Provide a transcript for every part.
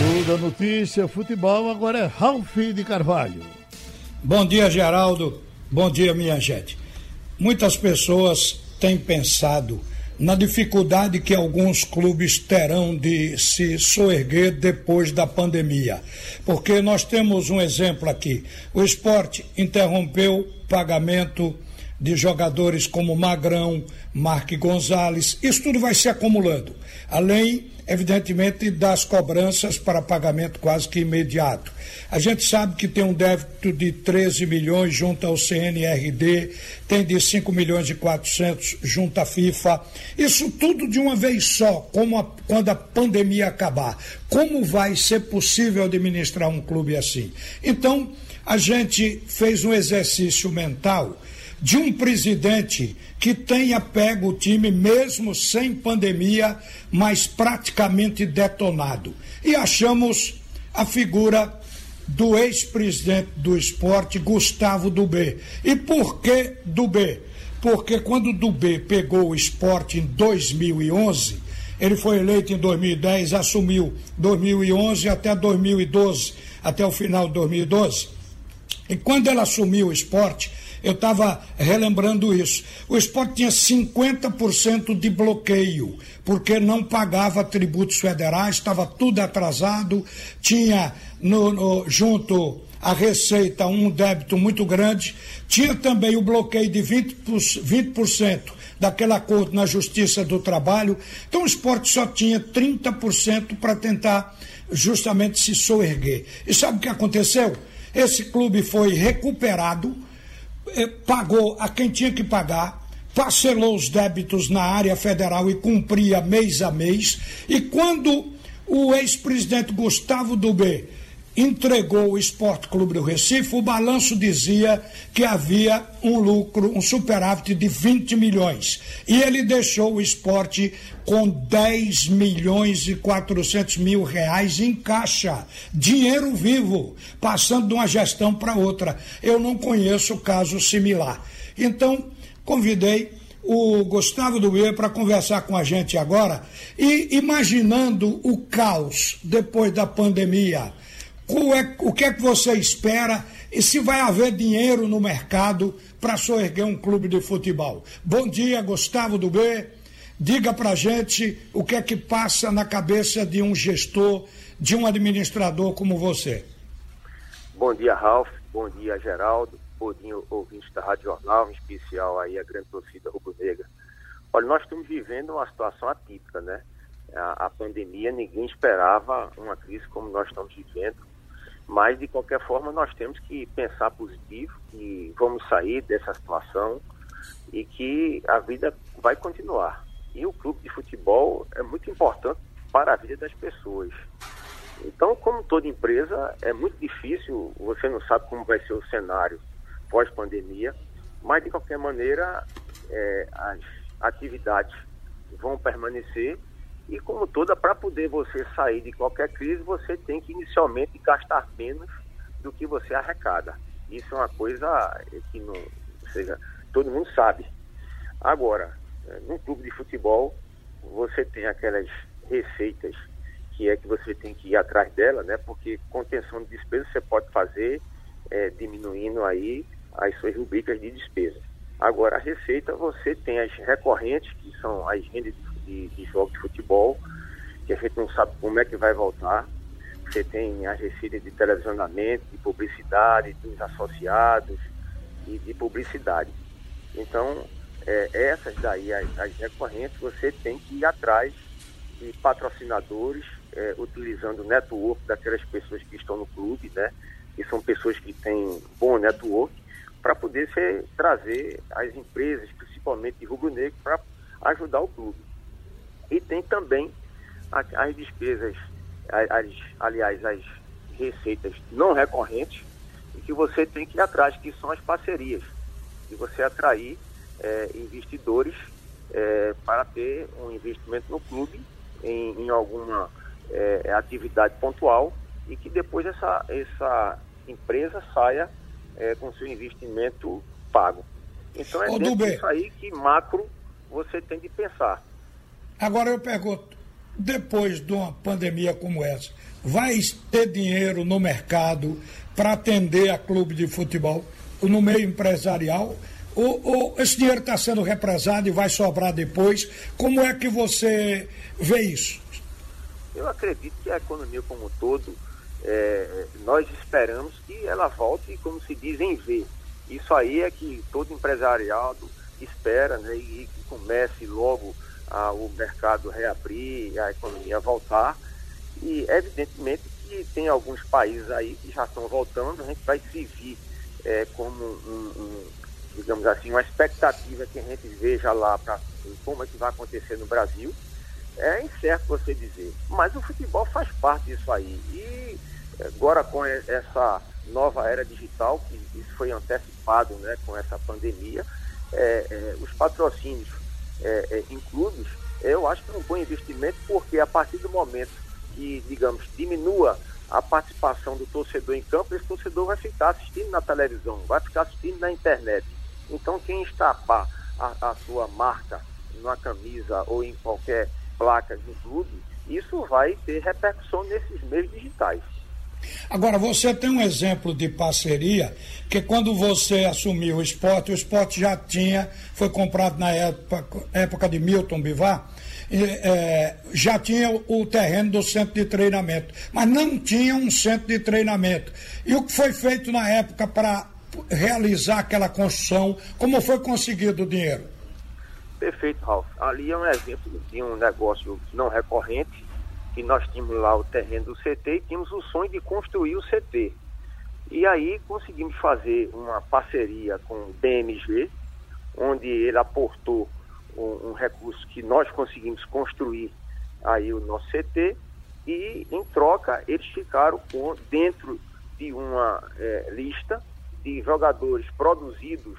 Toda notícia, futebol, agora é Ralf de Carvalho. Bom dia, Geraldo. Bom dia, minha gente. Muitas pessoas têm pensado na dificuldade que alguns clubes terão de se soerguer depois da pandemia. Porque nós temos um exemplo aqui. O esporte interrompeu pagamento de jogadores como Magrão, Marque Gonzalez. Isso tudo vai se acumulando. Além evidentemente, das cobranças para pagamento quase que imediato. A gente sabe que tem um débito de 13 milhões junto ao CNRD, tem de 5 milhões e 400 junto à FIFA. Isso tudo de uma vez só, como a, quando a pandemia acabar. Como vai ser possível administrar um clube assim? Então, a gente fez um exercício mental de um presidente que tenha pego o time mesmo sem pandemia, mas praticamente detonado. E achamos a figura do ex-presidente do esporte, Gustavo Dubé. E por que Dubé? Porque quando Dubé pegou o esporte em 2011, ele foi eleito em 2010, assumiu 2011 até 2012, até o final de 2012. E quando ele assumiu o esporte, eu estava relembrando isso. O esporte tinha 50% de bloqueio, porque não pagava tributos federais, estava tudo atrasado, tinha no, no, junto à Receita um débito muito grande, tinha também o bloqueio de 20%, 20% daquele acordo na Justiça do Trabalho. Então o esporte só tinha 30% para tentar justamente se soerguer. E sabe o que aconteceu? Esse clube foi recuperado pagou a quem tinha que pagar, parcelou os débitos na área federal e cumpria mês a mês. E quando o ex-presidente Gustavo Dubé entregou o Esporte Clube do Recife, o balanço dizia que havia um lucro, um superávit de 20 milhões. E ele deixou o esporte com 10 milhões e 400 mil reais em caixa. Dinheiro vivo, passando de uma gestão para outra. Eu não conheço caso similar. Então, convidei o Gustavo Duê para conversar com a gente agora e imaginando o caos depois da pandemia é, o que é que você espera e se vai haver dinheiro no mercado para soerguer um clube de futebol. Bom dia, Gustavo do B. Diga para gente o que é que passa na cabeça de um gestor, de um administrador como você. Bom dia, Ralf. Bom dia, Geraldo. Bom dia, ouvinte da Rádio Jornal, em especial aí a grande torcida rubro-negra. Olha, nós estamos vivendo uma situação atípica, né? A, a pandemia, ninguém esperava uma crise como nós estamos vivendo mas, de qualquer forma, nós temos que pensar positivo, que vamos sair dessa situação e que a vida vai continuar. E o clube de futebol é muito importante para a vida das pessoas. Então, como toda empresa, é muito difícil, você não sabe como vai ser o cenário pós-pandemia, mas, de qualquer maneira, é, as atividades vão permanecer e como toda, para poder você sair de qualquer crise, você tem que inicialmente gastar menos do que você arrecada. Isso é uma coisa que não, seja, todo mundo sabe. Agora, eh, num clube de futebol, você tem aquelas receitas que é que você tem que ir atrás dela, né? Porque contenção de despesas você pode fazer é, diminuindo aí as suas rubricas de despesa. Agora, a receita, você tem as recorrentes, que são as rendas de de, de de futebol, que a gente não sabe como é que vai voltar. Você tem as receitas de televisionamento, de publicidade, dos associados e de publicidade. Então, é, essas daí, as, as, recorrentes, você tem que ir atrás de patrocinadores, é, utilizando o network daquelas pessoas que estão no clube, né? Que são pessoas que têm bom network, para poder trazer as empresas, principalmente de rubro-negro, para ajudar o clube. E tem também as despesas, as, aliás, as receitas não recorrentes, e que você tem que ir atrás, que são as parcerias. E você atrair é, investidores é, para ter um investimento no clube em, em alguma é, atividade pontual e que depois essa, essa empresa saia é, com seu investimento pago. Então é Ô, dentro disso aí que macro você tem de pensar. Agora eu pergunto, depois de uma pandemia como essa, vai ter dinheiro no mercado para atender a clube de futebol, no meio empresarial? Ou, ou esse dinheiro está sendo represado e vai sobrar depois? Como é que você vê isso? Eu acredito que a economia como um todo, é, nós esperamos que ela volte, como se diz, em V. Isso aí é que todo empresariado espera né, e que comece logo a, o mercado reabrir, a economia voltar. E evidentemente que tem alguns países aí que já estão voltando, a gente vai servir é, como um, um, digamos assim, uma expectativa que a gente veja lá para como é que vai acontecer no Brasil. É incerto você dizer, mas o futebol faz parte disso aí. E agora com essa nova era digital, que isso foi antecipado né, com essa pandemia, é, é, os patrocínios é, é em clubes, eu acho que é um bom investimento, porque a partir do momento que, digamos, diminua a participação do torcedor em campo, esse torcedor vai ficar assistindo na televisão, vai ficar assistindo na internet. Então, quem estampar a, a sua marca numa camisa ou em qualquer placa de clube, isso vai ter repercussão nesses meios digitais. Agora, você tem um exemplo de parceria que quando você assumiu o esporte, o esporte já tinha, foi comprado na época, época de Milton Bivar, é, já tinha o terreno do centro de treinamento, mas não tinha um centro de treinamento. E o que foi feito na época para realizar aquela construção, como foi conseguido o dinheiro? Perfeito, Ralf. Ali é um exemplo de um negócio não recorrente, que nós tínhamos lá o terreno do CT e tínhamos o sonho de construir o CT. E aí conseguimos fazer uma parceria com o BMG, onde ele aportou um, um, recurso que nós conseguimos construir aí o nosso CT e em troca eles ficaram com, dentro de uma é, lista de jogadores produzidos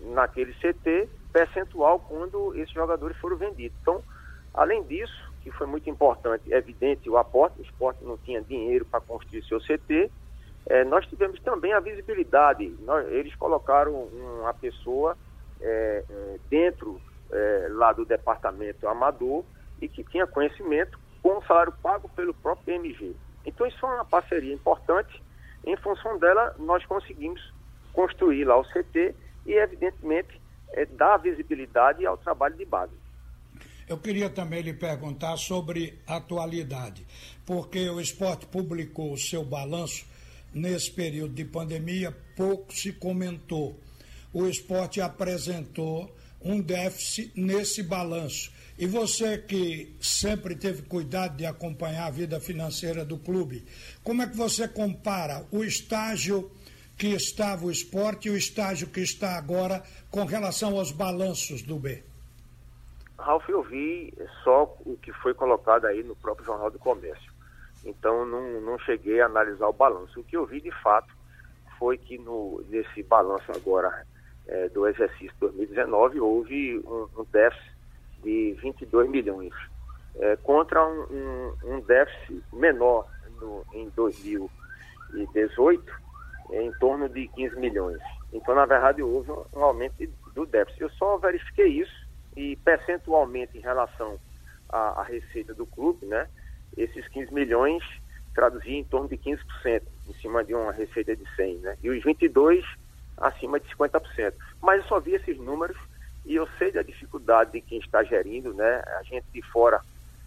naquele CT percentual quando esses jogadores foram vendidos. Então, além disso, que foi muito importante, evidente o aporte, o esporte não tinha dinheiro para construir seu CT, é, nós tivemos também a visibilidade, nós, eles colocaram uma pessoa é, é, dentro é, lá do departamento amador e que tinha conhecimento com o salário pago pelo próprio PMG. Então isso foi uma parceria importante, em função dela nós conseguimos construir lá o CT e evidentemente é, dar visibilidade ao trabalho de base. Eu queria também lhe perguntar sobre atualidade, porque o esporte publicou o seu balanço nesse período de pandemia, pouco se comentou. O esporte apresentou um déficit nesse balanço. E você que sempre teve cuidado de acompanhar a vida financeira do clube, como é que você compara o estágio que estava o esporte e o estágio que está agora com relação aos balanços do B? Ralf, eu vi só o que foi colocado aí no próprio Jornal do Comércio. Então, não, não cheguei a analisar o balanço. O que eu vi, de fato, foi que no, nesse balanço agora é, do exercício 2019 houve um, um déficit de 22 milhões, é, contra um, um, um, déficit menor no, em 2018, em torno de 15 milhões. Então, na verdade, houve um aumento do déficit. Eu só verifiquei isso e percentualmente em relação à, à, receita do clube, né, esses 15 milhões traduzia em torno de 15% em cima de uma receita de 100, né, e os 22 acima de 50%. Mas eu só vi esses números e eu sei da dificuldade de quem está gerindo, né, a gente de fora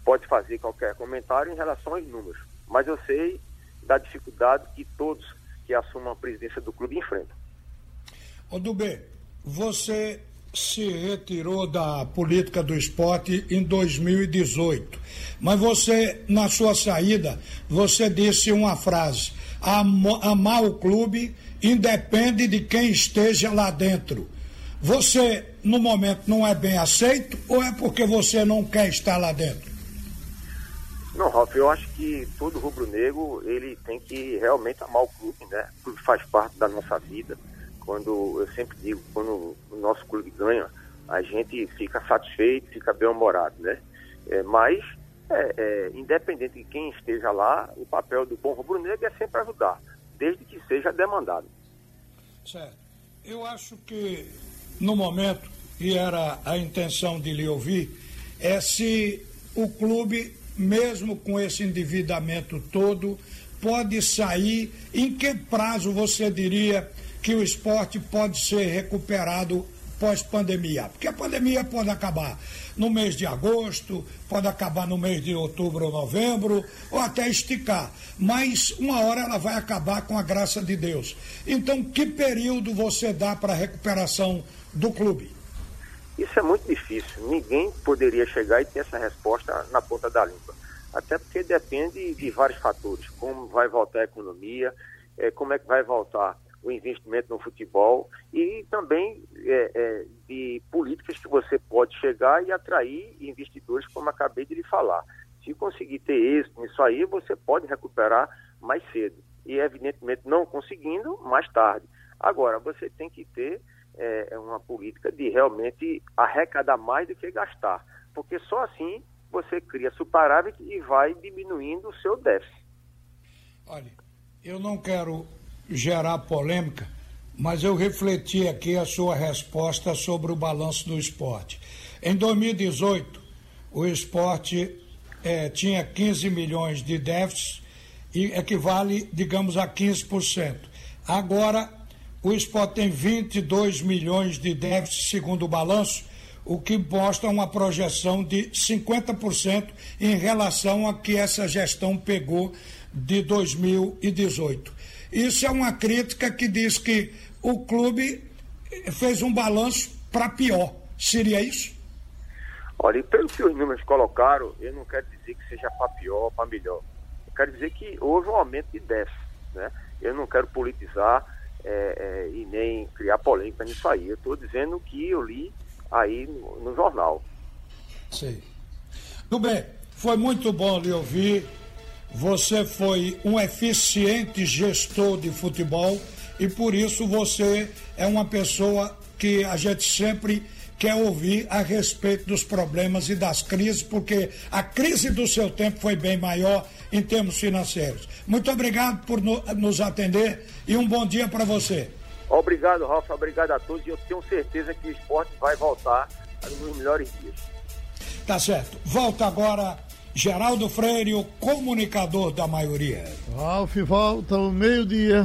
pode fazer qualquer comentário em relação aos números, mas eu sei da dificuldade que todos que assumam a presidência do clube enfrentam. Ô Dubê, você se retirou da política do esporte em 2018. Mas você, na sua saída, você disse uma frase: amar o clube independe de quem esteja lá dentro. Você, no momento, não é bem aceito ou é porque você não quer estar lá dentro? Não, Ralf, eu acho que todo rubro-negro, ele tem que realmente amar o clube, né? O clube faz parte da nossa vida quando eu sempre digo, quando o nosso clube ganha, a gente fica satisfeito, fica bem-humorado, né? É, mas, é, é, independente de quem esteja lá, o papel do bom rubro-negro é sempre ajudar, desde que seja demandado. Certo. Eu acho que, no momento, e era a intenção de lhe ouvir, é se o clube mesmo com esse endividamento todo, pode sair? Em que prazo você diria que o esporte pode ser recuperado pós-pandemia? Porque a pandemia pode acabar no mês de agosto, pode acabar no mês de outubro ou novembro, ou até esticar. Mas uma hora ela vai acabar com a graça de Deus. Então, que período você dá para a recuperação do clube? Isso é muito difícil. Ninguém poderia chegar e ter essa resposta na ponta da língua. Até porque depende de vários fatores, como vai voltar a economia, é, como é que vai voltar o investimento no futebol e também é, é, de políticas que você pode chegar e atrair investidores, como acabei de lhe falar. Se conseguir ter êxito nisso aí, você pode recuperar mais cedo. E, evidentemente, não conseguindo, mais tarde. Agora, você tem que ter é, uma política de realmente arrecadar mais do que gastar. Porque só assim você cria superávit e vai diminuindo o seu déficit. Olha, eu não quero gerar polêmica, mas eu refleti aqui a sua resposta sobre o balanço do esporte. Em 2018, o esporte é, tinha 15 milhões de déficit e equivale, digamos, a 15%. Agora, o esporte tem 22 milhões de déficit, segundo o balanço, o que mostra uma projeção de 50% em relação a que essa gestão pegou de 2018. Isso é uma crítica que diz que o clube fez um balanço para pior. Seria isso? Olha, pelo que os números colocaram, eu não quero dizer que seja para pior ou para melhor. Eu quero dizer que houve um aumento de déficit. Né? Eu não quero politizar é, é, e nem criar polêmica nisso aí. Eu estou dizendo que eu li aí no, no jornal. Sim. Tudo bem, foi muito bom lhe ouvir. Você foi um eficiente gestor de futebol e por isso você é uma pessoa que a gente sempre quer ouvir a respeito dos problemas e das crises, porque a crise do seu tempo foi bem maior em termos financeiros. Muito obrigado por nos atender e um bom dia para você. Obrigado, Rafa. Obrigado a todos. E eu tenho certeza que o esporte vai voltar nos melhores dias. Tá certo. Volta agora Geraldo Freire, o comunicador da maioria. Ralf volta ao meio-dia.